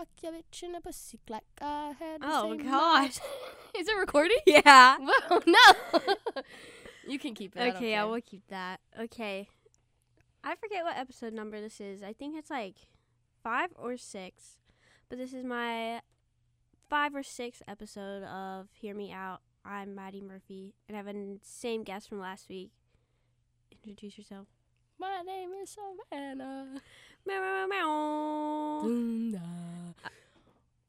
Fuck your bitch in a pussy like uh, I had. Oh gosh. Is it recording? yeah. Whoa, no. you can keep it. Okay, I care. will keep that. Okay. I forget what episode number this is. I think it's like five or six. But this is my five or six episode of Hear Me Out. I'm Maddie Murphy, and I have a same guest from last week. Introduce yourself. My name is Savannah. Meow, meow, meow, meow.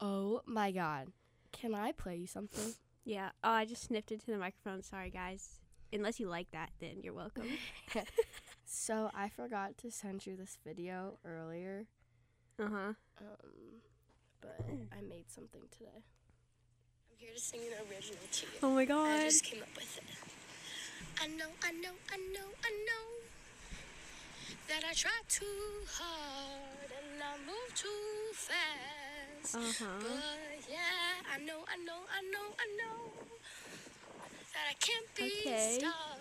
Oh my god. Can I play you something? Yeah. Oh, I just sniffed into the microphone. Sorry, guys. Unless you like that, then you're welcome. So I forgot to send you this video earlier, Uh huh. um, but I made something today. I'm here to sing an original to you. Oh my god. I just came up with it. I know, I know, I know, I know that I try too hard and I move too fast. Uh huh. But yeah, I know, I know, I know, I know that I can't be Okay. stopped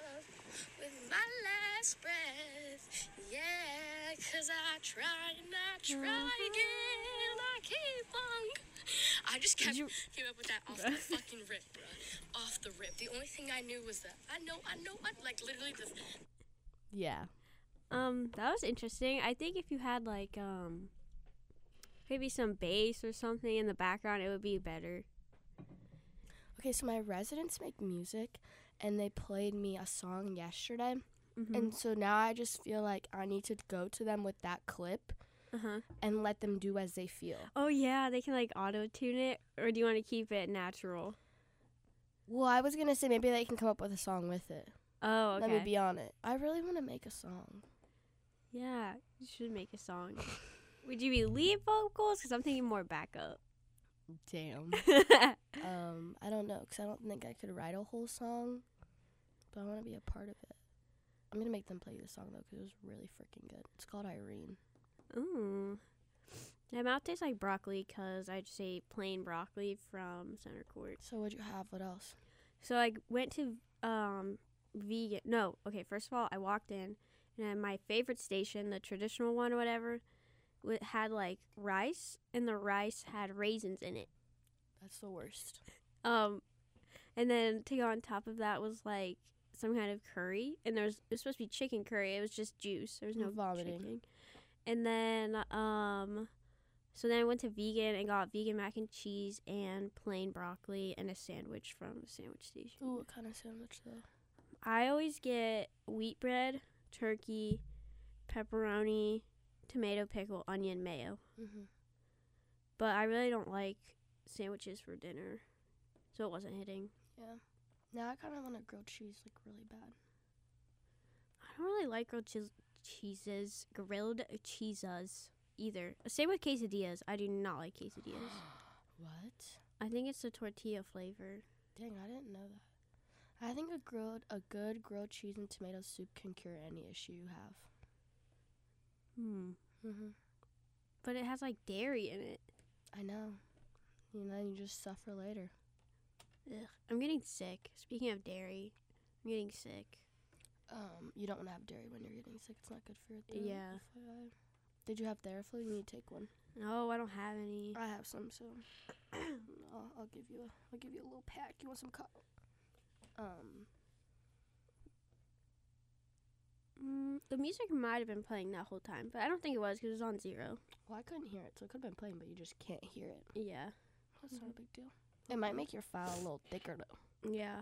with my last breath. Yeah, cause I try and I try Mhm. again. I keep on. I just kept you- came up with that off the fucking rip, bro. Off the rip. The only thing I knew was that I know, I know, I like literally the. Yeah. Um, that was interesting. I think if you had like um maybe some bass or something in the background, it would be better. Okay, so my residents make music, and they played me a song yesterday, Mm-hmm. and so now I just feel like I need to go to them with that clip uh huh. and let them do as they feel. Oh yeah, they can like auto tune it, or do you want to keep it natural? Well, I was gonna say maybe they can come up with a song with it. Oh okay. Let me be on it. I really want to make a song. Yeah, you should make a song. Would you be lead vocals? Because I'm thinking more backup. Damn. um, I don't know, cause I don't think I could write a whole song, but I want to be a part of it. I'm gonna make them play the song though, cause it was really freaking good. It's called Irene. Ooh. My mouth tastes like broccoli because I just ate plain broccoli from Center Court. So what'd you have? What else? So I went to um vegan. No, okay. First of all, I walked in, and my favorite station, the traditional one or whatever, had like rice, and the rice had raisins in it. That's the worst. Um, and then to go on top of that was like some kind of curry, and there's it was supposed to be chicken curry. It was just juice. There was no vomiting. chicken. And then um, so then I went to vegan and got vegan mac and cheese and plain broccoli and a sandwich from the sandwich station. Ooh, what kind of sandwich though? I always get wheat bread, turkey, pepperoni, tomato pickle, onion, mayo. Mm-hmm. But I really don't like sandwiches for dinner, so it wasn't hitting. Yeah. Now I kind of want a grilled cheese like really bad. I don't really like grilled cheese cheeses, grilled cheeses either. Same with quesadillas. I do not like quesadillas. What? I think it's the tortilla flavor. Dang, I didn't know that. I think a grilled, a good grilled cheese and tomato soup can cure any issue you have. Hmm. Mm-hmm. But it has like dairy in it. I know. You know, you just suffer later. Ugh. I'm getting sick. Speaking of dairy, I'm getting sick. Um, you don't want to have dairy when you're getting sick. It's not good for your throat. Yeah. FYI. Did you have Theraflu? You need to take one. No, I don't have any. I have some, so I'll, I'll give you a I'll give you a little pack. You want some co- Um, Mm, the music might have been playing that whole time, but I don't think it was because it was on zero. well, I couldn't hear it, so it could have been playing, but you just can't hear it. Yeah. That's not a big deal. It might make your file a little thicker though. Yeah.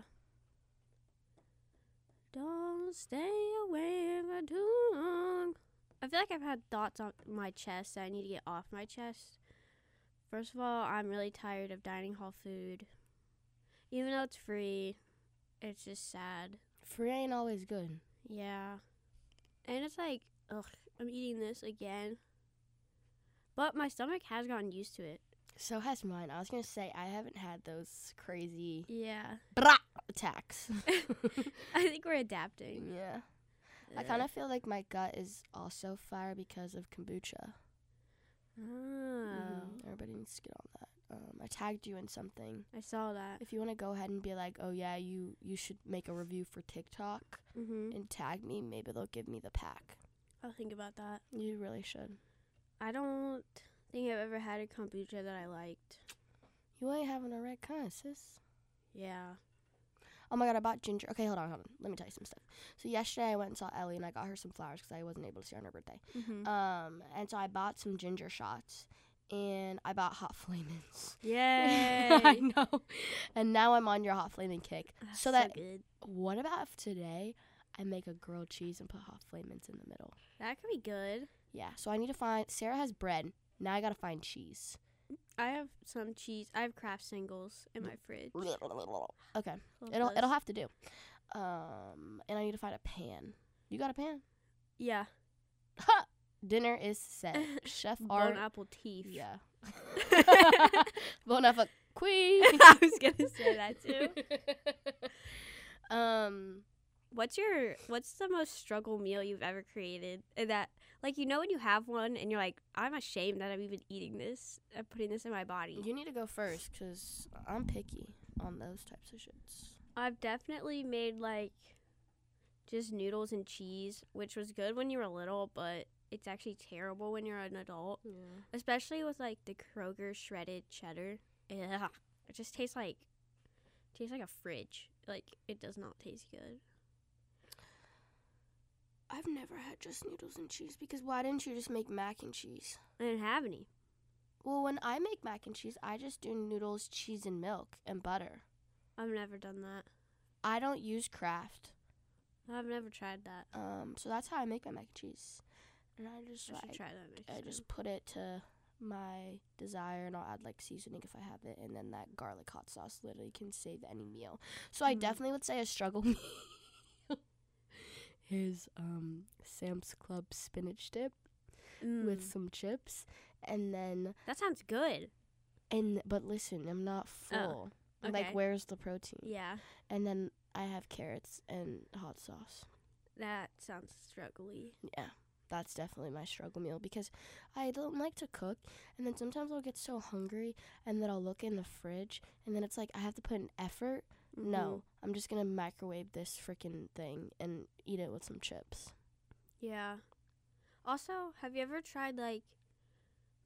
Don't stay away for too long. I feel like I've had thoughts on my chest that I need to get off my chest. First of all, I'm really tired of dining hall food. Even though it's free, it's just sad. Free ain't always good. Yeah. And it's like, ugh, I'm eating this again. But my stomach has gotten used to it. So has mine. I was gonna say I haven't had those crazy Yeah. blah attacks. I think we're adapting. yeah. I kind of feel like my gut is also fire because of kombucha. Oh. Mhm. Everybody needs to get on that. Um, I tagged you in something. I saw that. If you want to go ahead and be like, oh yeah, you you should make a review for TikTok Mm-hmm. and tag me, maybe they'll give me the pack. I'll think about that. You really should. I don't think I've ever had a kombucha that I liked. You ain't having the right kind, sis. Yeah. Oh my god, I bought ginger. Okay, hold on, hold on. Let me tell you some stuff. So yesterday I went and saw Ellie and I got her some flowers because I wasn't able to see her on her birthday. Mm-hmm. Um, and so I bought some ginger shots and I bought hot flamings. Yay! I know. And now I'm on your hot flamin' kick. That's so that- good. What about if today I make a grilled cheese and put hot flamings in the middle? That could be good. Yeah. So I need to find. Sarah has bread. Now I gotta find cheese. I have some cheese. I have Kraft singles in my fridge. Okay. Love It'll those. it'll have to do. Um, and I need to find a pan. You got a pan? yeah. Ha! Dinner is set. Chef Bone Art. apple teeth. Yeah. bon appetit. I was gonna say that too. um, What's your what's the most struggle meal you've ever created? And that like you know when you have one and you're like, I'm ashamed that I'm even eating this I'm putting this in my body. you need to go first because I'm picky on those types of shits. I've definitely made like just noodles and cheese, which was good when you were little, but it's actually terrible when you're an adult. Yeah. Especially with like the Kroger shredded cheddar. Ugh. It just tastes like tastes like a fridge. Like it does not taste good. I've never had just noodles and cheese because why didn't you just make mac and cheese? I didn't have any. Well, when I make mac and cheese, I just do noodles, cheese, and milk and butter. I've never done that. I don't use Kraft. I've never tried that. Um, so that's how I make my mac and cheese. And I just I like try that next I time. just put it to my desire, and I'll add like seasoning if I have it, and then that garlic hot sauce literally can save any meal. So I Mm. definitely would say a struggle meal is um Sam's Club spinach dip with Mm, some chips, and then that sounds good. and but listen, I'm not full. okay. Like where's the protein? Yeah, And then I have carrots and hot sauce. that sounds struggly. Yeah, that's definitely my struggle meal because I don't like to cook, and then sometimes I'll get so hungry, and then I'll look in the fridge, and then it's like I have to put an effort. Mm-hmm. No, I'm just gonna microwave this freaking thing and eat it with some chips. Yeah. Also, have you ever tried like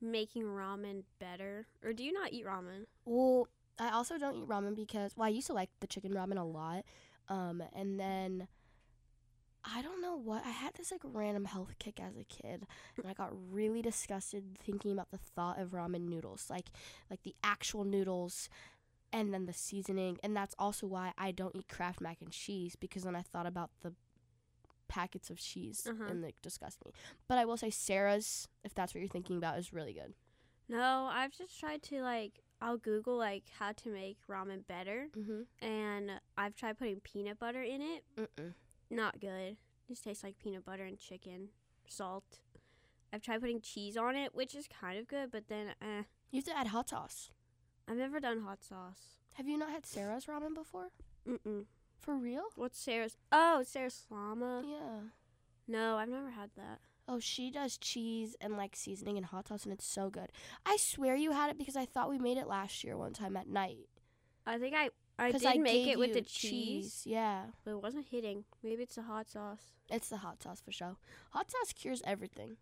making ramen better, or do you not eat ramen? Well, I also don't eat ramen because well, I used to like the chicken ramen a lot, um, and then. I don't know what I had this like random health kick as a kid, and I got really disgusted thinking about the thought of ramen noodles, like like the actual noodles, and then the seasoning, and that's also why I don't eat Kraft mac and cheese because then I thought about the packets of cheese Uh-huh. and it disgust me. But I will say Sarah's, if that's what you're thinking about, is really good. No, I've just tried to like I'll Google like how to make ramen better, Mm-hmm. and I've tried putting peanut butter in it. Mm-mm. Not good. Just tastes like peanut butter and chicken, salt. I've tried putting cheese on it, which is kind of good, but then eh. You have to add hot sauce. I've never done hot sauce. Have you not had Sarah's ramen before? Mm-mm. For real? What's Sarah's? Oh, Sarah's Slama. Yeah. No, I've never had that. Oh, she does cheese and like seasoning and hot sauce, and it's so good. I swear you had it because I thought we made it last year one time at night. I think I I did make it with the cheese, Yeah, but it wasn't hitting. Maybe it's the hot sauce. it's the hot sauce for sure. Hot sauce cures everything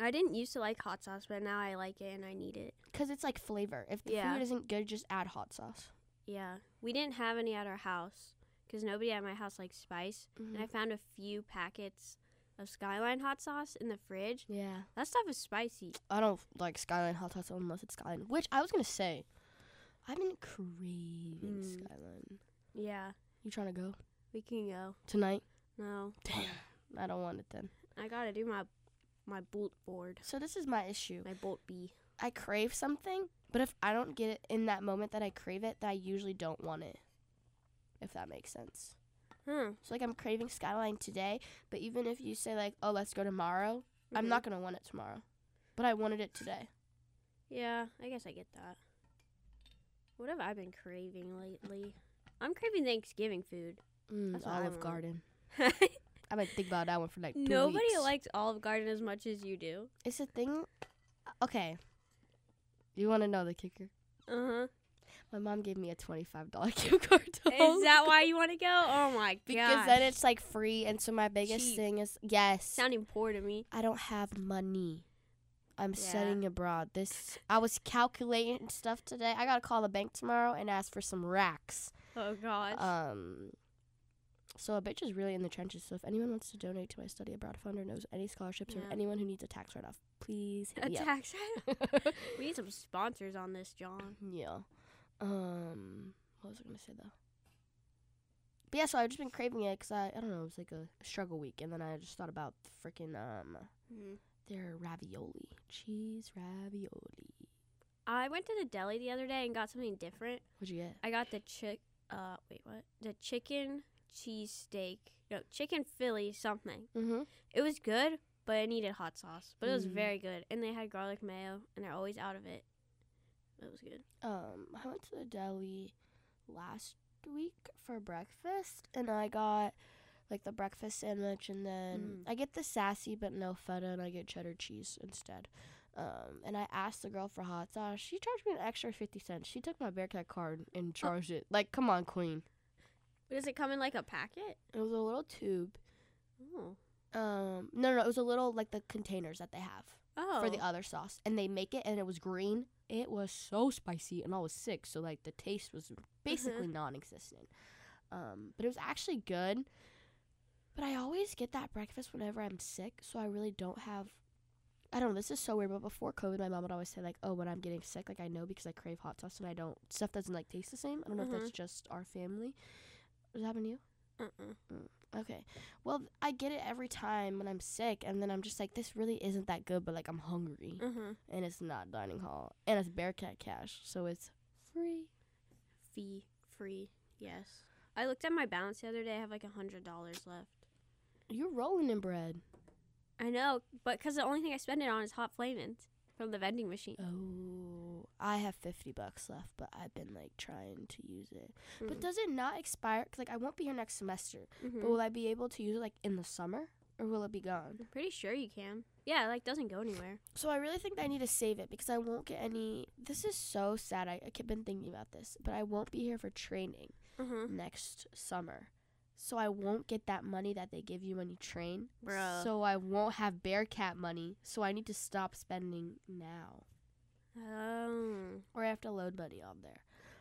I didn't used to like hot sauce, but now I like it and I need it. because it's like flavor. If the Yeah. food isn't good, just add hot sauce. Yeah, we didn't have any at our house because nobody at my house likes spice. Mm-hmm. And I found a few packets of Skyline hot sauce in the fridge. Yeah, That stuff is spicy. I don't like Skyline hot sauce unless it's Skyline. Which I was gonna say, I've been craving Mm. Skyline. Yeah, You trying to go we can go. tonight? No, Damn, I don't want it then. I gotta do my my bolt board, So this is my issue. my bolt B. I crave something, but if I don't get it in that moment that I crave it, then I usually don't want it. If that makes sense. Hmm. So like I'm craving Skyline today, but even if you say like, "Oh, let's go tomorrow," I'm Mhm. not to want it tomorrow. But I wanted it today. Yeah, I guess I get that. What have I been craving lately? I'm craving Thanksgiving food. Mm, Olive. Garden. I've been thinking about that one for like two Nobody weeks. likes Olive Garden as much as you do. It's a thing. Okay. You want to know the kicker? Uh huh. My mom gave me a twenty-five dollar gift card. to Is that why you want to go? Oh my god. Because then it's like free, and so my biggest Cheap. thing is yes. sounding poor to me. I don't have money. I'm Yeah. studying abroad. This I was calculating stuff today. I gotta call the bank tomorrow and ask for some racks. Oh gosh. Um, so a bitch is really in the trenches. So if anyone wants to donate to my study abroad fund or knows any scholarships or anyone who needs a tax write off, please hit a me up. tax. we need some sponsors on this, John. yeah. Um, what was I gonna say though? But yeah, so I've just been craving it because I I don't know it was like a struggle week, and then I just thought about freaking um Mhm. Their ravioli, cheese ravioli. I went to the deli the other day and got something different. What'd you get? I got the chick. Uh, wait, what? The chicken cheese steak. No, chicken Philly something. Mm-hmm. It was good, but it needed hot sauce. But it was Mm. very good, and they had garlic mayo, and they're always out of it. It was good. Um, I went to the deli last week for breakfast, and I got like the breakfast sandwich, and then Mm. I get the sassy but no feta, and I get cheddar cheese instead. Um, and I asked the girl for hot sauce. She charged me an extra fifty cents. She took my Bearcat card and charged it. Like, come on, queen. But does it come in like a packet? It was a little tube. Oh. Um, no, no, no, it was a little like the containers that they have. Oh. for the other sauce, and they make it, and it was green. It was so spicy, and I was sick, so like the taste was basically non-existent. Um, but it was actually good. But I always get that breakfast whenever I'm sick, so I really don't have. I don't know. This is so weird, but before COVID, my mom would always say like, "Oh, when I'm getting sick, like I know because I crave hot sauce, and I don't stuff doesn't like taste the same." I don't know if that's just our family. Does that happen to you? Uh-uh. Okay. Well, I get it every time when I'm sick, and then I'm just like, this really isn't that good, but like I'm hungry, Uh-huh. and it's not dining hall, and it's Bearcat Cash, so it's free. Fee free. Yes. I looked at my balance the other day. I have like a hundred dollars left. You're rolling in bread. I know, but because the only thing I spend it on is hot flamings from the vending machine. Oh, I have fifty bucks left, but I've been like trying to use it. But Mm. does it not expire? Cause like I won't be here next semester, Mhm. but will I be able to use it like in the summer, or will it be gone? I'm pretty sure you can. Yeah, like doesn't go anywhere. So I really think I need to save it because I won't get any. This is so sad. I, I've been thinking about this, but I won't be here for training. Uh-huh. next summer. So I won't get that money that they give you when you train. Bruh. So I won't have Bearcat money. So I need to stop spending now. Oh. Or I have to load money on there.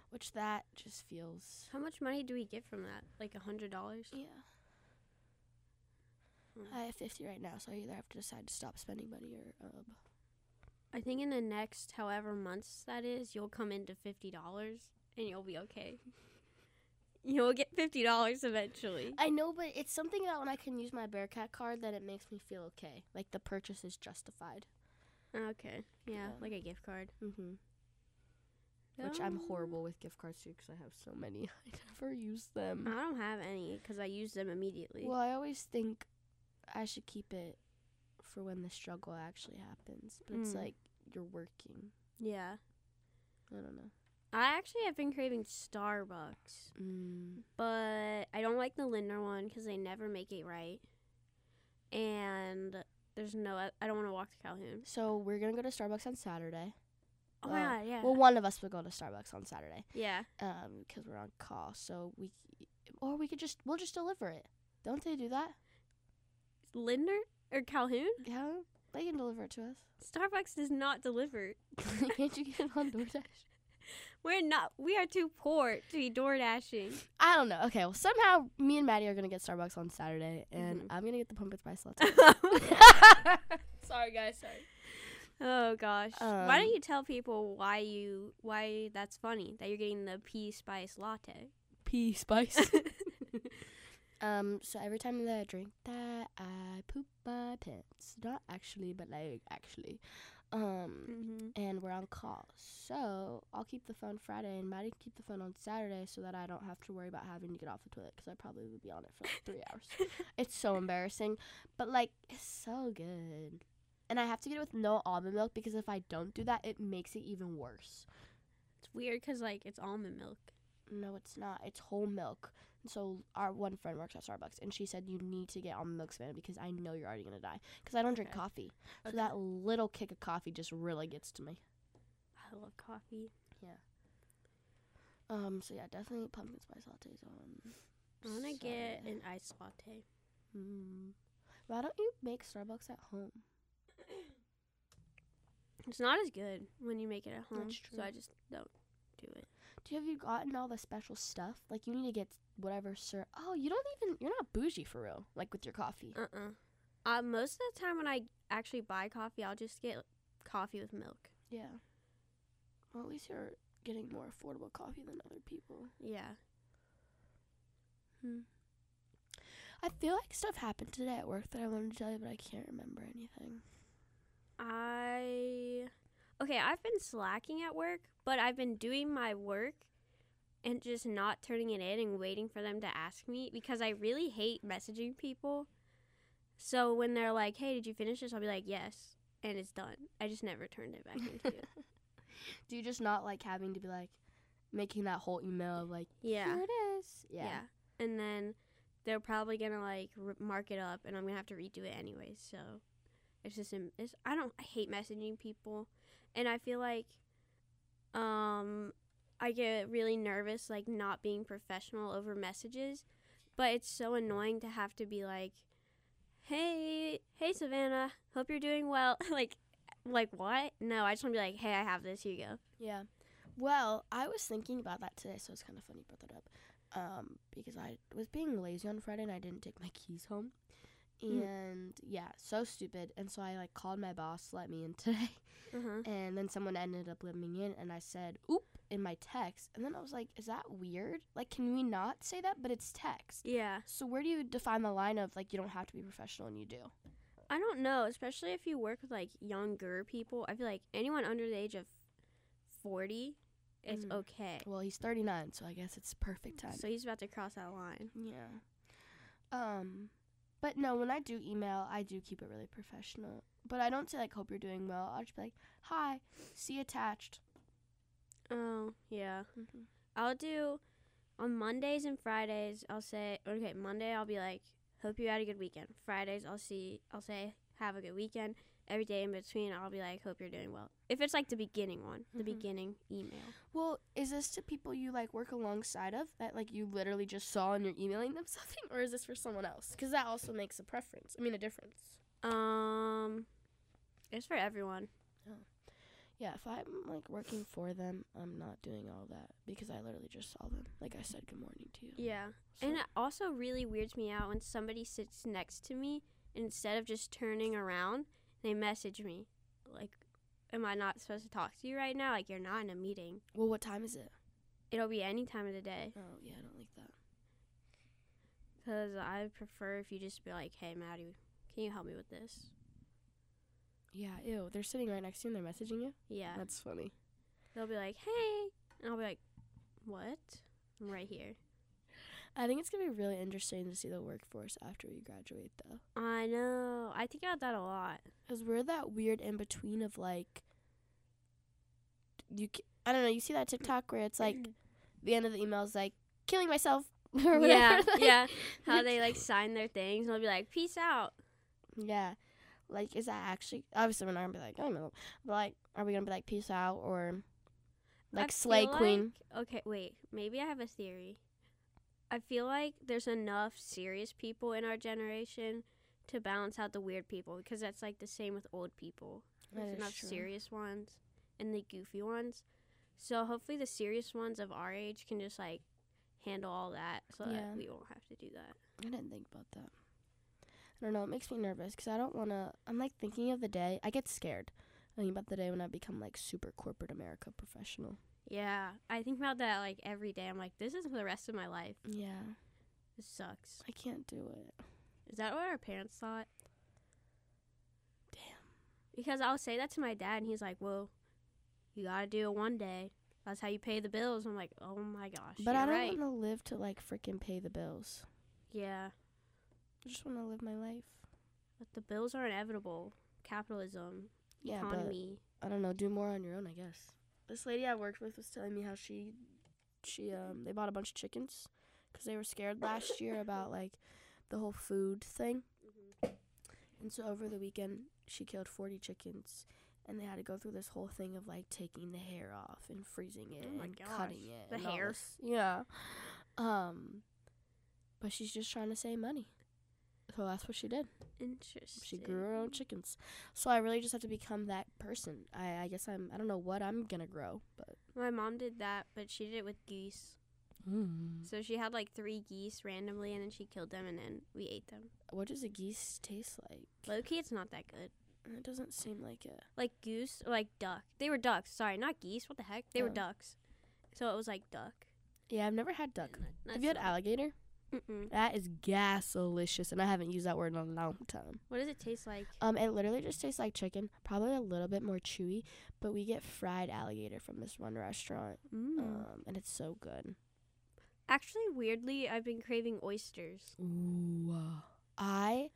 Which that just feels How much money do we get from that? Like a hundred dollars? Yeah. Mm. I have fifty right now, so I either have to decide to stop spending money or um I think in the next however months that is, you'll come into fifty dollars and you'll be okay. You'll get fifty dollars eventually. I know, but it's something that when I can use my Bearcat card that it makes me feel okay. Like the purchase is justified. Okay. Yeah, Yeah. like a gift card. Mm-hmm. Which I'm horrible with gift cards too because I have so many. I never use them. I don't have any because I use them immediately. Well, I always think I should keep it for when the struggle actually happens. But it's Mm. like you're working. yeah. I don't know. I actually have been craving Starbucks, Mm. but I don't like the Lindner one because they never make it right. And there's no, I don't want to walk to Calhoun. So we're gonna go to Starbucks on Saturday. Oh Well, my yeah. Well, one of us will go to Starbucks on Saturday. yeah. Um, because we're on call. So we, or we could just we'll just deliver it. Don't they do that? Lindner or Calhoun? Yeah, they can deliver it to us. Starbucks does not deliver. Can't you get it on DoorDash? We're not. We are too poor to be door dashing. I don't know. Okay, well somehow me and Maddie are gonna get Starbucks on Saturday, and Mhm. I'm gonna get the pumpkin spice latte. sorry guys, sorry. oh gosh. Why Um, don't you tell people why you why that's funny that you're getting the pea spice latte? Pea spice. um, so every time that I drink that, I poop my pants. Not actually, but like actually. Um, mm-hmm. and we're on call. So I'll keep the phone Friday, and Maddie can keep the phone on Saturday, so that I don't have to worry about having to get off the toilet because I probably would be on it for like three hours. It's so embarrassing, but like it's so good. And I have to get it with no almond milk because if I don't do that, it makes it even worse. It's weird because like it's almond milk. No, it's not. It's whole milk. So our one friend works at Starbucks, and she said you need to get almond milk Savannah because I know you're already gonna die. Because I don't drink Okay. coffee, so Okay. that little kick of coffee just really gets to me. I love coffee. Yeah. Um. So yeah, definitely pumpkin spice lattes on. I want to get an iced latte. Mm. Why don't you make Starbucks at home? It's not as good when you make it at home. That's true. So I just don't do it. Do you have you gotten all the special stuff? Like you need to get whatever sir. Oh, you don't even. You're not bougie for real. Like with your coffee. Uh uh Uh, most of the time when I actually buy coffee, I'll just get coffee with milk. Yeah. Well, at least you're getting more affordable coffee than other people. Yeah. Hmm. I feel like stuff happened today at work that I wanted to tell you, but I can't remember anything. I okay, I've been slacking at work, but I've been doing my work and just not turning it in and waiting for them to ask me because I really hate messaging people. So when they're like, "Hey, did you finish this?" I'll be like, "Yes," and it's done. I just never turned it back into it. Do you just not like having to be like making that whole email of like Yeah. here it is? yeah. And then they're probably gonna like r- mark it up, and I'm gonna have to redo it anyways. So it's just it's, I don't I hate messaging people, and I feel like um I get really nervous like not being professional over messages, but it's so annoying to have to be like, hey hey Savannah, hope you're doing well. like like what? No, I just want to be like, hey, I have this. Here you go. Yeah. Well, I was thinking about that today, so it's kind of funny you brought that up. Um, because I was being lazy on Friday and I didn't take my keys home. Mm. And yeah, so stupid. And so I like called my boss to let me in today. Uh huh. And then someone ended up letting me in and I said, oop, in my text. And then I was like, is that weird? Like, can we not say that? But it's text. Yeah. So where do you define the line of like you don't have to be professional and you do? I don't know, especially if you work with like younger people. I feel like anyone under the age of 40, it's Mhm. okay. Well, he's 39, so I guess it's perfect time. So he's about to cross that line. Yeah. Um, but no, when I do email, I do keep it really professional. But I don't say like "Hope you're doing well." I'll just be like, "Hi, see attached." Oh, yeah. Mm-hmm. I'll do on Mondays and Fridays, I'll say, okay, Monday I'll be like, hope you had a good weekend. Fridays I'll see, I'll say, have a good weekend. Every day in between, I'll be like, hope you're doing well. If it's like the beginning one, the Mhm. beginning email. Well, is this to people you like work alongside of that like you literally just saw and you're emailing them something, or is this for someone else? Because that also makes a preference. I mean, a difference. Um, it's for everyone. Yeah, if I'm like working for them, I'm not doing all that because I literally just saw them. Like I said, good morning to you. Yeah. So- And it also really weirds me out when somebody sits next to me instead of just turning around, they message me. Like, am I not supposed to talk to you right now? Like, you're not in a meeting. well, what time is it? It'll be any time of the day. Oh yeah, I don't like that. Because I prefer if you just be like, hey, Maddie, can you help me with this? Yeah, ew. They're sitting right next to you and they're messaging you. Yeah. That's funny. They'll be like, hey. And I'll be like, what? I'm right here. I think it's gonna be really interesting to see the workforce after we graduate, though, I know. I think about that a lot. because we're that weird in between of like, you. ca- I don't know. You see that TikTok where it's like the end of the email is like killing myself or whatever. yeah, like- yeah. How they like sign their things and they'll be like, peace out. yeah. Like, is that actually? Obviously, we're not gonna be like, oh, I don't know, but like, are we gonna be like peace out or like I slay queen? like- okay, wait. Maybe I have a theory. I feel like there's enough serious people in our generation to balance out the weird people because that's like the same with old people. There's enough true. serious ones and the goofy ones. So hopefully the serious ones of our age can just like handle all that so Yeah. that we won't have to do that. I didn't think about that. I don't know. It makes me nervous because I don't want to. I'm like thinking of the day. I get scared thinking about the day when I become like super corporate America professional. Yeah, I think about that like every day. I'm like, this is for the rest of my life. Yeah, This sucks. I can't do it. Is that what our parents thought? Damn. Because I'll say that to my dad, and he's like, "Well, you gotta do it one day. That's how you pay the bills." I'm like, "Oh my gosh!" But I don't right. want to live to like freaking pay the bills. Yeah, I just want to live my life. but the bills are inevitable. Capitalism, Yeah, economy. but I don't know. Do more on your own, I guess. This lady I worked with was telling me how she, she um, they bought a bunch of chickens because they were scared last year about like the whole food thing. And so over the weekend, she killed 40 chickens, and they had to go through this whole thing of like taking the hair off and freezing it Oh and gosh, cutting it. the hair? Yeah. Um, but she's just trying to save money. So that's what she did. Interesting. She grew her own chickens. So I really just have to become that person. I, I guess I'm. I don't know what I'm gonna grow, but. My mom did that, but she did it with geese. Mm. So she had like three geese randomly, and then she killed them, and then we ate them. What does a geese taste like? Low key, it's not that good. It doesn't seem like it. Like goose or like duck. They were ducks. Sorry, not geese. What the heck? They were Oh. ducks. So it was like duck. Yeah, I've never had duck. That's Have you had alligator? Mm-mm. That is gas-delicious, and I haven't used that word in a long time. What does it taste like? Um, it literally just tastes like chicken, probably a little bit more chewy, but we get fried alligator from this one restaurant, Mm. um, and it's so good. Actually, weirdly, I've been craving oysters. Ooh, I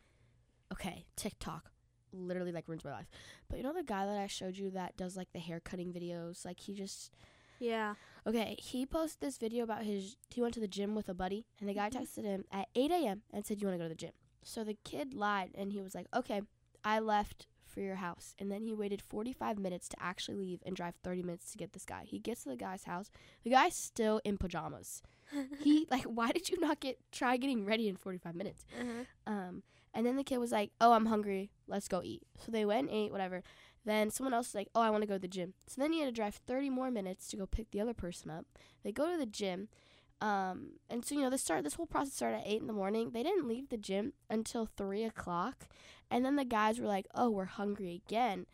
okay TikTok literally like ruins my life. But you know the guy that I showed you that does like the hair cutting videos, like he just Yeah. Okay. He posted this video about his he went to the gym with a buddy, and the guy Mhm. texted him at 8 a.m. and said, "You want to go to the gym?" So the kid lied, and he was like, "Okay, I left." For your house, and then he waited 45 minutes to actually leave and drive 30 minutes to get this guy. He gets to the guy's house. The guy's still in pajamas. He like, why did you not get try getting ready in 45 minutes? uh-huh. Um, and then the kid was like, "Oh, I'm hungry. Let's go eat." So they went and ate whatever. Then someone else is like, "Oh, I want to go to the gym." So then he had to drive 30 more minutes to go pick the other person up. They go to the gym, um, and so you know this start this whole process started at eight in the morning. They didn't leave the gym until three o'clock, and then the guys were like, "Oh, we're hungry again."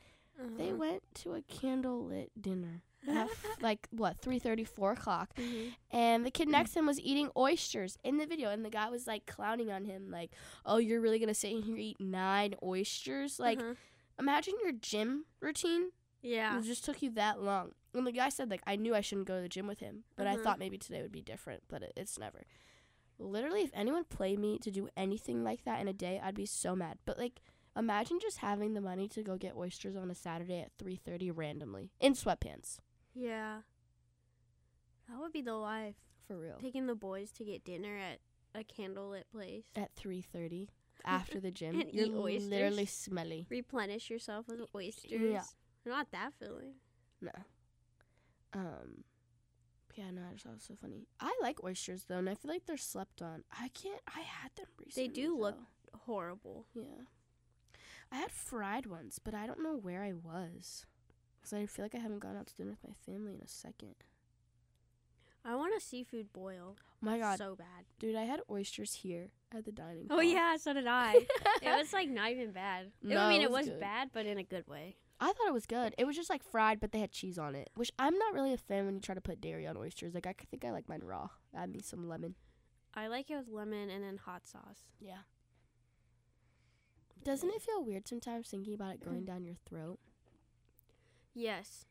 They Uh-huh. went to a candlelit dinner at like what 3:30, 4 o'clock. Mhm. And the kid next to him was eating oysters in the video, and the guy was like clowning on him, like, "Oh, you're really gonna sit in here and eat nine oysters? Like, Uh-huh. Imagine your gym routine. yeah. It just took you that long." And the guy said, "Like, I knew I shouldn't go to the gym with him, but I Uh-huh. thought maybe today would be different, but it, it's never." Literally, if anyone played me to do anything like that in a day, I'd be so mad. But like, imagine just having the money to go get oysters on a Saturday at 3:30 randomly in sweatpants. Yeah. That would be the life. For real. Taking the boys to get dinner at a candlelit place. at 3:30 after the gym. And You're eat oysters? literally smelly. Replenish yourself with oysters. yeah. Not that filling. No. Um yeah, no, I just thought it was so funny. I like oysters though, and I feel like they're slept on. I can't I had them recently. They do look- Horrible. Yeah. I had fried ones, but I don't know where I was. Cuz I feel like I haven't gone out to dinner with my family in a second. I want a seafood boil. Oh my god, So bad. dude, I had oysters here at the dining Oh hall. yeah, so did I. it was like not even bad. No, I mean, it it was was bad, but in a good way. I thought it was good. It was just like fried, but they had cheese on it, which I'm not really a fan when you try to put dairy on oysters. Like I think I like mine raw. Add me some lemon. I like it with lemon and then hot sauce. Yeah. Doesn't it feel weird sometimes thinking about it mm. going down your throat? Yes,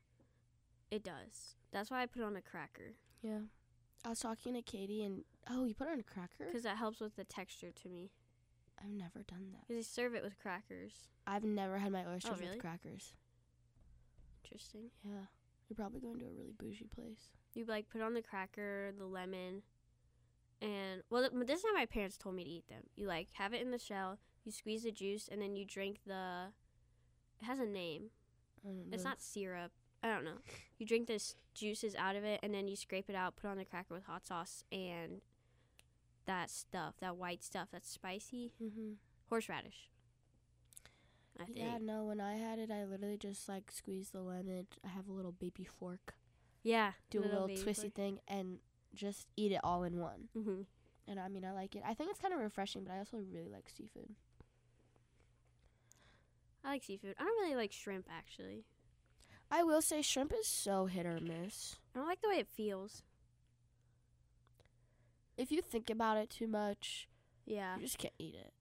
it does. That's why I put on a cracker Yeah. I was talking to Katie and oh, you put it on a cracker? because that helps with the texture to me. I've never done that. Because they serve it with crackers. I've never had my oysters oh, really? with crackers. Interesting. Yeah. You're probably going to a really bougie place. You like put on the cracker, the lemon, and well, th- this time my parents told me to eat them. You like have it in the shell, you squeeze the juice, and then you drink the. It has a name. Know. It's not syrup. I don't know. You drink the juices out of it, and then you scrape it out, put on the cracker with hot sauce and that stuff, that white stuff that's spicy, Mm-hmm. horseradish. I think. Yeah, no, when I had it, I literally just like squeezed the lemon. I have a little baby fork. Yeah. Do a little twisty thing and just eat it all in one. Mm-hmm. And I mean, I like it. I think it's kind of refreshing, but I also really like seafood. I like seafood. I don't really like shrimp actually. I will say shrimp is so hit or miss. I don't like the way it feels. If you think about it too much, Yeah. you just can't eat it.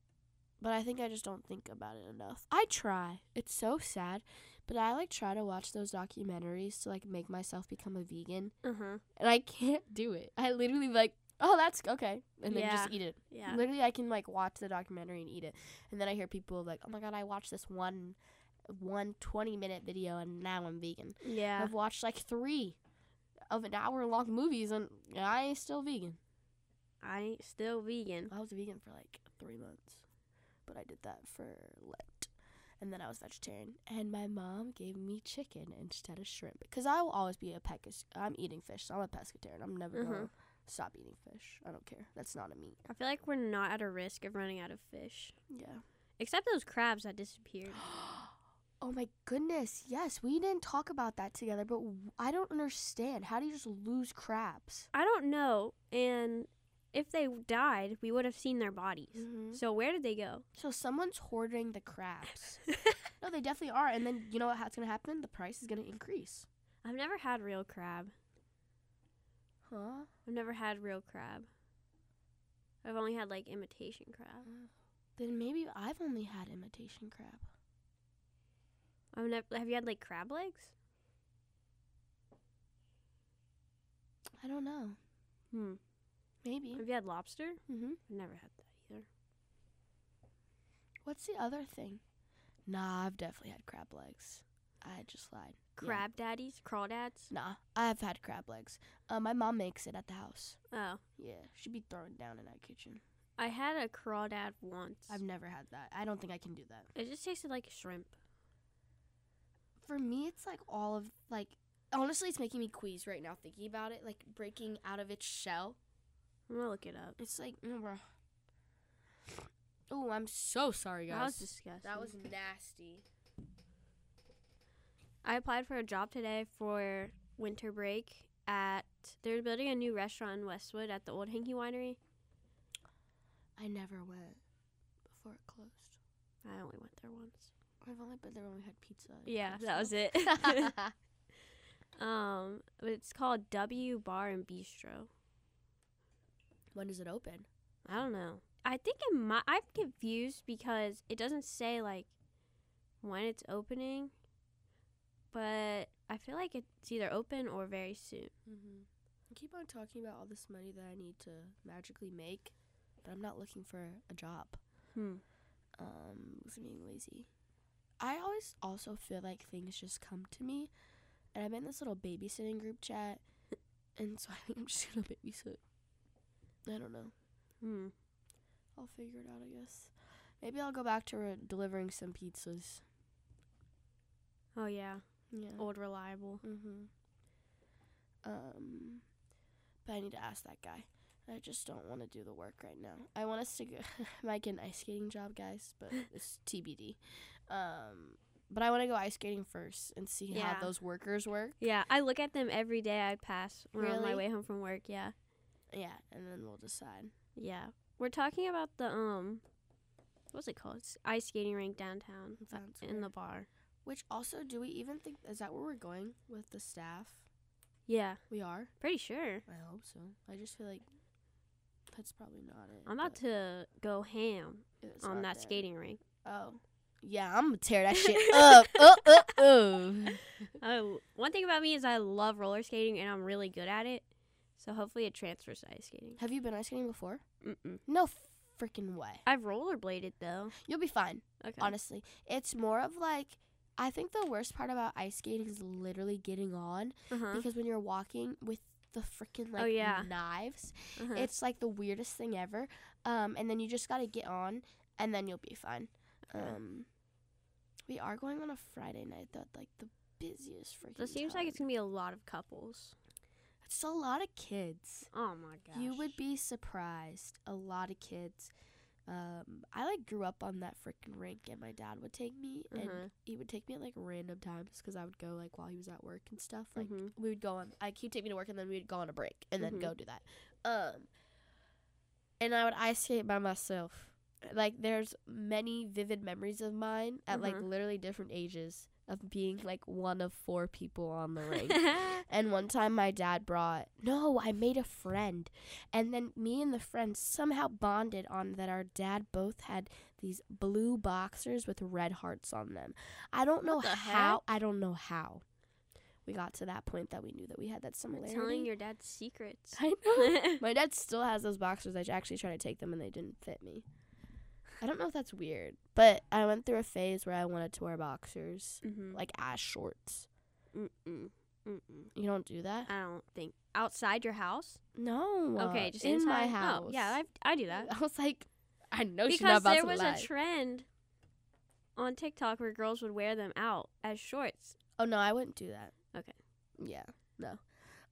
But I think I just don't think about it enough. I try. It's so sad, but I like try to watch those documentaries to like make myself become a vegan, Uh huh. and I can't do it. I literally like, oh, that's okay, and then just eat it. Yeah. Literally, I can like watch the documentary and eat it, and then I hear people like, "Oh my god, I watched this one, one 20 minute video, and now I'm vegan." Yeah. I've watched like three of an hour long movies, and I ain't still vegan. I ain't still vegan. I was vegan for like three months, but I did that for Lent, and then I was vegetarian. And my mom gave me chicken instead of shrimp because I will always be a pecus. I'm eating fish, so I'm a pescatarian. I'm never Mhm. gonna stop eating fish. I don't care. That's not a meat. I feel like we're not at a risk of running out of fish, Yeah. except those crabs that disappeared. oh my goodness. Yes, we didn't talk about that together, but I don't understand. How do you just lose crabs? I don't know, and if they died, we would have seen their bodies. Mm-hmm. So where did they go? So someone's hoarding the crabs. no, they definitely are. And then you know what's going to happen? The price is going to increase. I've never had real crab. Huh? I've never had real crab. I've only had like imitation crab. Then maybe I've only had imitation crab. I've never. Have you had like crab legs? I don't know. Hmm. Maybe. Have you had lobster? Mm-hmm. I've never had that either. What's the other thing? Nah, I've definitely had crab legs. I just lied. Yeah. Crab daddies, crawdads. Nah, I've had crab legs. Uh, my mom makes it at the house. Oh, Yeah, she'd be throwing down in our kitchen. I had a crawdad once. I've never had that. I don't think I can do that. it just tasted like shrimp. For me, it's like all of like. Honestly, it's making me queasy right now thinking about it. Like breaking out of its shell. I'm gonna look it up. It's like, oh, I'm so sorry, guys. That was disgusting. That was nasty. I applied for a job today for winter break at. They're building a new restaurant in Westwood at the Old Henke Winery. I never went before it closed. I only went there once. I've only been there when we had pizza. Yeah, that was it. um, but it's called W Bar and Bistro. when does it open? I don't know. I think it might. I'm confused because it doesn't say like when it's opening, but I feel like it's either open or very soon. Mm-hmm. I keep on talking about all this money that I need to magically make, but I'm not looking for a job. Hmm. Um, because I'm being lazy. I always also feel like things just come to me, and I'm in this little babysitting group chat, and so I think I'm just gonna babysit. I don't know. Hmm. I'll figure it out, I guess. Maybe I'll go back to re- delivering some pizzas. Oh yeah. Yeah. Old reliable. Mm-hmm. Um, but I need to ask that guy. I just don't want to do the work right now. I want us to go. Might get an ice skating job, guys, but it's TBD. Um, but I want to go ice skating first and see Yeah. how those workers work. Yeah, I look at them every day I pass when I'm on my way home from work. Yeah. Yeah, and then we'll decide. Yeah. We're talking about the um what's it called? It's ice skating rink downtown uh, Sounds in the bar. Which also, do we even think is that where we're going with the staff? Yeah, We are. pretty sure. I hope so. I just feel like that's probably not it. I'm about to go ham on that there. skating rink. Oh, yeah, I'm gonna tear that shit up. Uh, uh, uh. Oh, one thing about me is I love roller skating and I'm really good at it. So hopefully it transfers to ice skating. Have you been ice skating before? Mm-mm. No freaking way. I've rollerbladed though. You'll be fine. Okay. Honestly, it's more of like I think the worst part about ice skating is literally getting on Uh-huh. because when you're walking with the freaking like Oh, yeah. knives, uh-huh. it's like the weirdest thing ever. Um, and then you just gotta get on, and then you'll be fine. Okay. Um, we are going on a Friday night though, like the busiest freaking. So it seems like it's gonna be a lot of couples. it's a lot of kids. Oh my gosh. You would be surprised. A lot of kids. Um, I like grew up on that freaking rink, and my dad would take me, and Uh-huh. he would take me at like random times because I would go like while he was at work and stuff. Like Mhm. we would go on. Like he'd take me to work, and then we'd go on a break, and then Mhm. go do that. Um, and I would ice skate by myself. Like there's many vivid memories of mine at like Mhm. literally different ages of being like one of four people on the rink. And one time my dad brought, no, I made a friend. And then me and the friend somehow bonded on that our dad both had these blue boxers with red hearts on them. I don't know how. I don't know how. We got to that point that we knew that we had that similarity. Telling your dad's secrets. I know. my dad still has those boxers. I actually tried to take them and they didn't fit me. I don't know if that's weird, but I went through a phase where I wanted to wear boxers, mm-hmm. like ass shorts. Mm-mm. Mm-mm. You don't do that? I don't think outside your house. No. Okay, just in my house. Oh, yeah, I, I do that I was like, I know she's not because about there was lie. a trend on TikTok where girls would wear them out as shorts. oh no, I wouldn't do that. Okay. Yeah, no.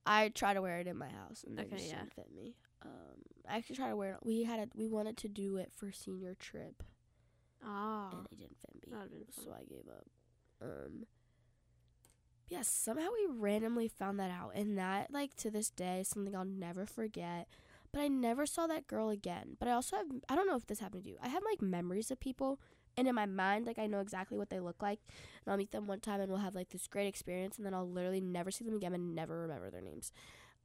I try to wear it in my house, and they Okay, just yeah. didn't fit me. Um, I actually tried to wear it. We had a, we wanted to do it for senior trip, Oh, and it didn't fit me, that would have been fun. so I gave up. Um, yeah, somehow we randomly found that out, and that like to this day is something I'll never forget. But I never saw that girl again. But I also have I don't know if this happened to you. I have like memories of people, and in my mind, like I know exactly what they look like, and I'll meet them one time, and we'll have like this great experience, and then I'll literally never see them again and never remember their names.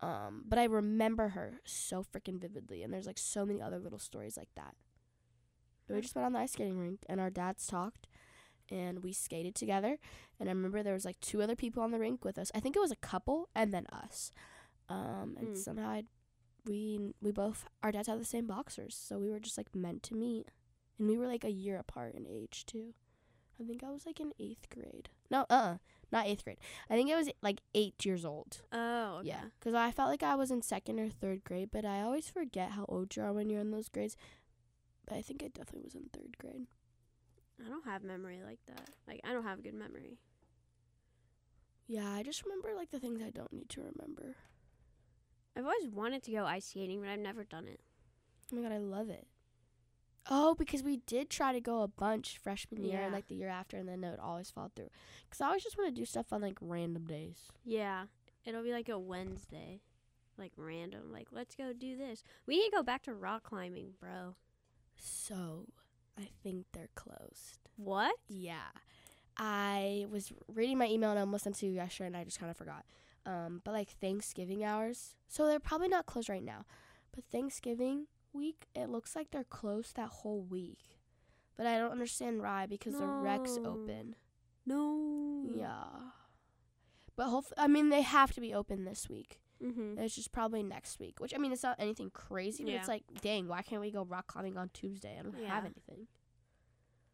Um, but I remember her so freaking vividly, and there's like so many other little stories like that. But we just went on the ice skating rink, and our dads talked, and we skated together. And I remember there was like two other people on the rink with us. I think it was a couple, and then us. Um, and Mm. somehow I, we we both our dads had the same boxers, so we were just like meant to meet, and we were like a year apart in age too. I think I was like in eighth grade. No, uh, uh not eighth grade. I think I was like eight years old. Oh, okay. Yeah, because I felt like I was in second or third grade, but I always forget how old you are when you're in those grades. But I think I definitely was in third grade. I don't have memory like that. Like I don't have a good memory. Yeah, I just remember like the things I don't need to remember. I've always wanted to go ice skating, but I've never done it. Oh my god, I love it. Oh, because we did try to go a bunch freshman year and Yeah. like the year after, and then it would always fall through. Because I always just want to do stuff on like random days. Yeah, it'll be like a Wednesday, like random. Like let's go do this. We need to go back to rock climbing, bro. So, I think they're closed. What? Yeah. I was reading my email and I almost sent it to you yesterday and I just kind of forgot. Um, but like Thanksgiving hours. So they're probably not closed right now. But Thanksgiving week, it looks like they're closed that whole week. But I don't understand why because the rec's open. No. Yeah. But hopefully, I mean, they have to be open this week. Mhm. It's just probably next week, which I mean, it's not anything crazy, but it's like, dang, why can't we go rock climbing on Tuesday? I don't have anything.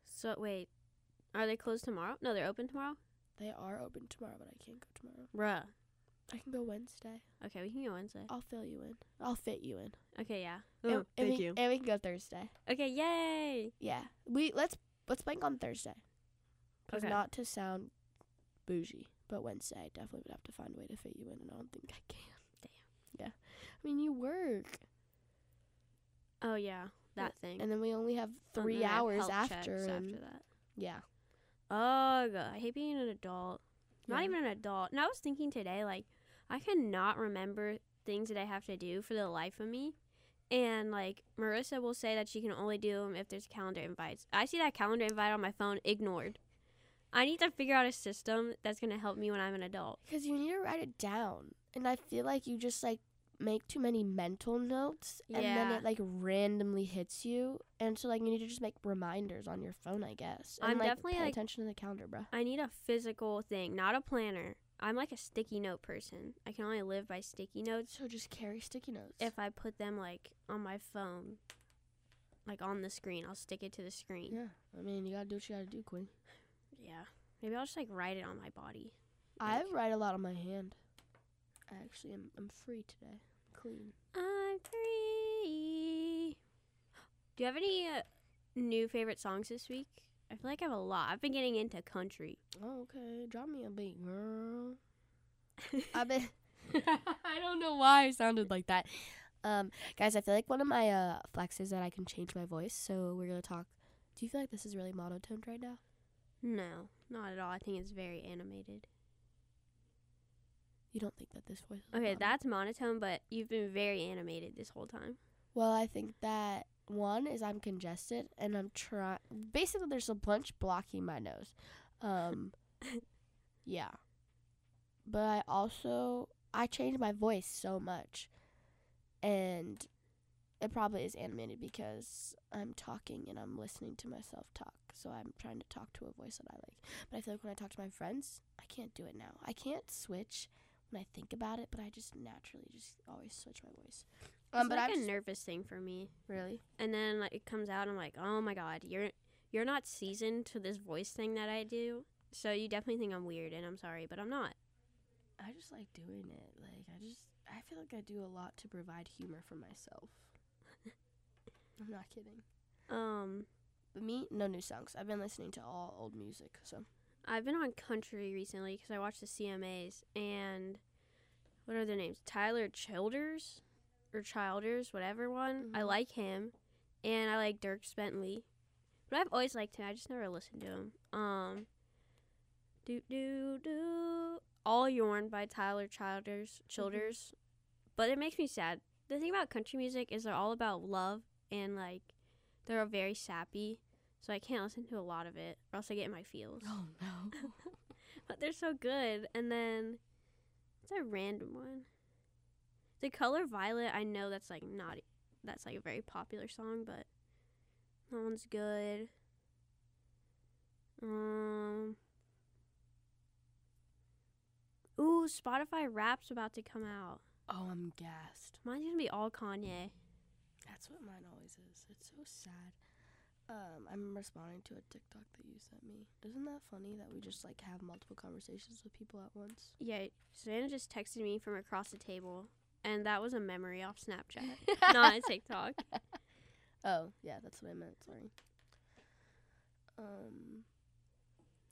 So wait, are they closed tomorrow? No, they're open tomorrow. They are open tomorrow, but I can't go tomorrow. Bruh. I can go Wednesday. Okay, we can go Wednesday. I'll fill you in. I'll fit you in. Okay, yeah. and, Oh, and thank we, you. And we can go Thursday. Okay, yay. Yeah, we let's let's bank on Thursday. 'Cause Okay. not to sound bougie, but Wednesday I definitely would have to find a way to fit you in, and I don't think I can. Damn. Yeah, I mean you work, Oh yeah, that thing. and then we only have And three then have hours after, checks and after that. yeah. Ugh, I hate being an adult. Not Yeah. even an adult. And I was thinking today, like, I cannot remember things that I have to do for the life of me. And, like, Marissa will say that she can only do them if there's calendar invites. I see that calendar invite on my phone ignored. I need to figure out a system that's going to help me when I'm an adult. Because you need to write it down, and I feel like you just like make too many mental notes, and then it like randomly hits you, and so like you need to just make reminders on your phone, I guess. And, I'm like, definitely, pay like- attention to the calendar, bro. I need a physical thing, not a planner. I'm like a sticky note person. I can only live by sticky notes So just carry sticky notes. if I put them, like, on my phone. Like, on the screen. I'll stick it to the screen. yeah, I mean you gotta do what you gotta do, Queen. Yeah. Maybe I'll just like write it on my body. I Like, write a lot on my hand. I actually am. I'm free today. Clean. I'm free. Do you have any uh, new favorite songs this week? I feel like I have a lot. I've been getting into country. Oh, okay, drop me a beat, girl. I've been. I don't know why I sounded like that. Um, guys, I feel like one of my uh flexes that I can change my voice. So we're gonna talk. Do you feel like this is really monotoned right now? no, not at all. I think it's very animated. You don't think that this voice? Is Okay, mono- that's monotone, but you've been very animated this whole time. Well, I think that one is I'm congested and I'm trying. Basically, there's a bunch blocking my nose. Um, yeah. But I also I changed my voice so much, and it probably is animated because I'm talking and I'm listening to myself talk. So I'm trying to talk to a voice that I like. But I feel like when I talk to my friends, I can't do it now. I can't switch when I think about it, but I just naturally just always switch my voice. It's but like I'm a nervous thing for me. really. And then like it comes out, I'm like, oh my god, you're you're not seasoned to this voice thing that I do. So you definitely think I'm weird, and I'm sorry, but I'm not. I just like doing it. Like I just I feel like I do a lot to provide humor for myself. I'm not kidding. Um, But me, no new songs. I've been listening to all old music. So I've been on country recently because I watched the CMAs, and what are their names? Tyler Childers or Childers, whatever one. I Mhm. like him, and I like Dierks Bentley. But I've always liked him. I just never listened to him. Um, do do do. All Your'n by Tyler Childers. Childers. But it makes me sad. The thing about country music is they're all about love and like they're very sappy. So I can't listen to a lot of it, or else I get in my feels. Oh no. but they're so good. And then it's a random one. The color violet, I know that's like not that's like a very popular song, but that one's good. Um Ooh, Spotify Wrapped's about to come out. oh, I'm gassed. Mine's gonna be all Kanye. That's what mine always is. It's so sad. Um, I'm responding to a TikTok that you sent me. Isn't that funny that we just like have multiple conversations with people at once? Yeah, Savannah just texted me from across the table, and that was a memory off Snapchat, not a TikTok. Oh, yeah, that's what I meant. Sorry. Um,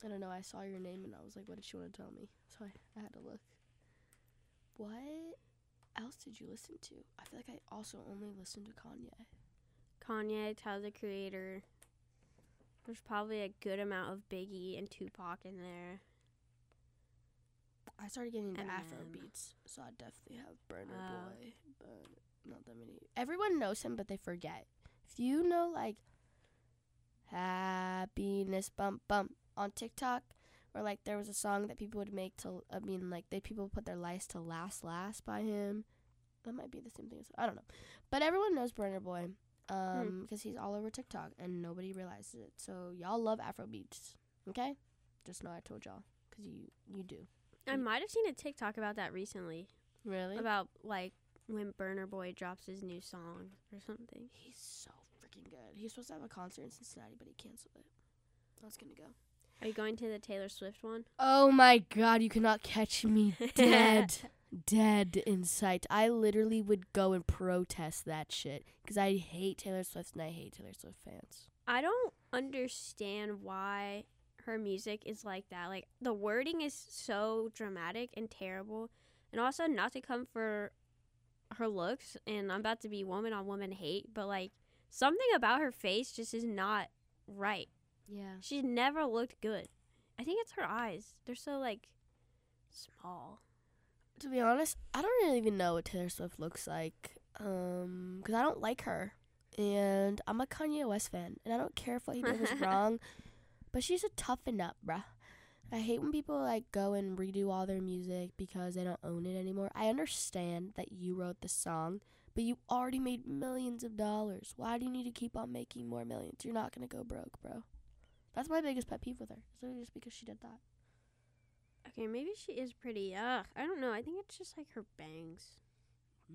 I don't know. I saw your name and I was like, what did she want to tell me? So I, I had to look. What else did you listen to? I feel like I also only listened to Kanye. Kanye, Tyler the Creator. There's probably a good amount of Biggie and Tupac in there. I started getting into Afro beats, so I definitely have Burna Oh. Boy, but not that many. Everyone knows him, but they forget. If you know like happiness bump bump on TikTok, or like there was a song that people would make to, I mean like they people put their lives to last last by him. That might be the same thing. As, I don't know, but everyone knows Burna Boy, um, because he's all over TikTok and nobody realizes it. So y'all love Afro beats, okay? Just know I told y'all, cause you you do. I might have seen a TikTok about that recently. Really? About like when Burna Boy drops his new song or something. He's so freaking good. He was supposed to have a concert in Cincinnati, but he canceled it. I was gonna go. Are you going to the Taylor Swift one? Oh my god, you cannot catch me dead. dead in sight. I literally would go and protest that shit because I hate Taylor Swift and I hate Taylor Swift fans. I don't understand why her music is like that. Like the wording is so dramatic and terrible. And also not to come for her looks and I'm about to be woman on woman hate, but like something about her face just is not right. Yeah. She's never looked good. I think it's her eyes. They're so like small. To be honest, I don't really even know what Taylor Swift looks like. Um, because I don't like her, and I'm a Kanye West fan, and I don't care if what he did was wrong, but she's a toughen up, bruh. I hate when people like go and redo all their music because they don't own it anymore. I understand that you wrote the song, but you already made millions of dollars. Why do you need to keep on making more millions? You're not gonna go broke, bro. That's my biggest pet peeve with her. It's literally just because she did that. Okay, maybe she is pretty. Ugh, I don't know. I think it's just like her bangs.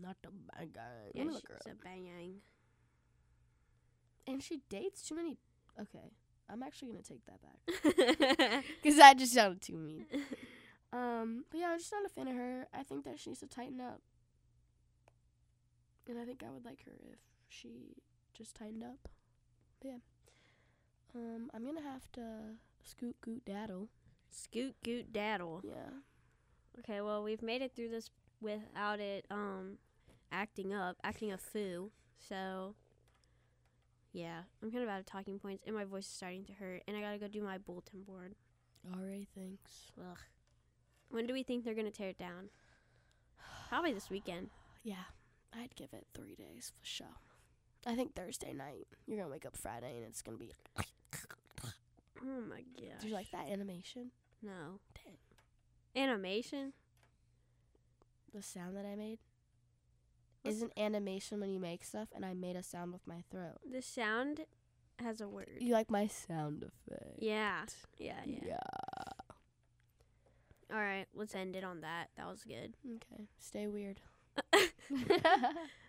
Not the bad guy. Yeah, Let me look her she's a bang. And she dates too many. Okay, I'm actually gonna take that back because that just sounded too mean. Um, but yeah, I'm just not a fan of her. I think that she needs to tighten up, and I think I would like her if she just tightened up. But yeah, um, I'm gonna have to scoot goot daddle. Scoot goot daddle. Yeah, Okay, well we've made it through this without it um acting up, acting a foo. So yeah, I'm kind of out of talking points, and my voice is starting to hurt, and I gotta go do my bulletin board. alright, thanks. Ugh. When do we think they're gonna tear it down? Probably this weekend. Yeah, I'd give it three days for sure. I think Thursday night. You're gonna wake up Friday and it's gonna be. Oh my god! Do you like that animation? No. Dang. Animation? The sound that I made What's- isn't animation when you make stuff, and I made a sound with my throat. The sound has a word. You like my sound effect? Yeah. Yeah, yeah. Yeah. All right, let's end it on that. That was good. Okay. Stay weird.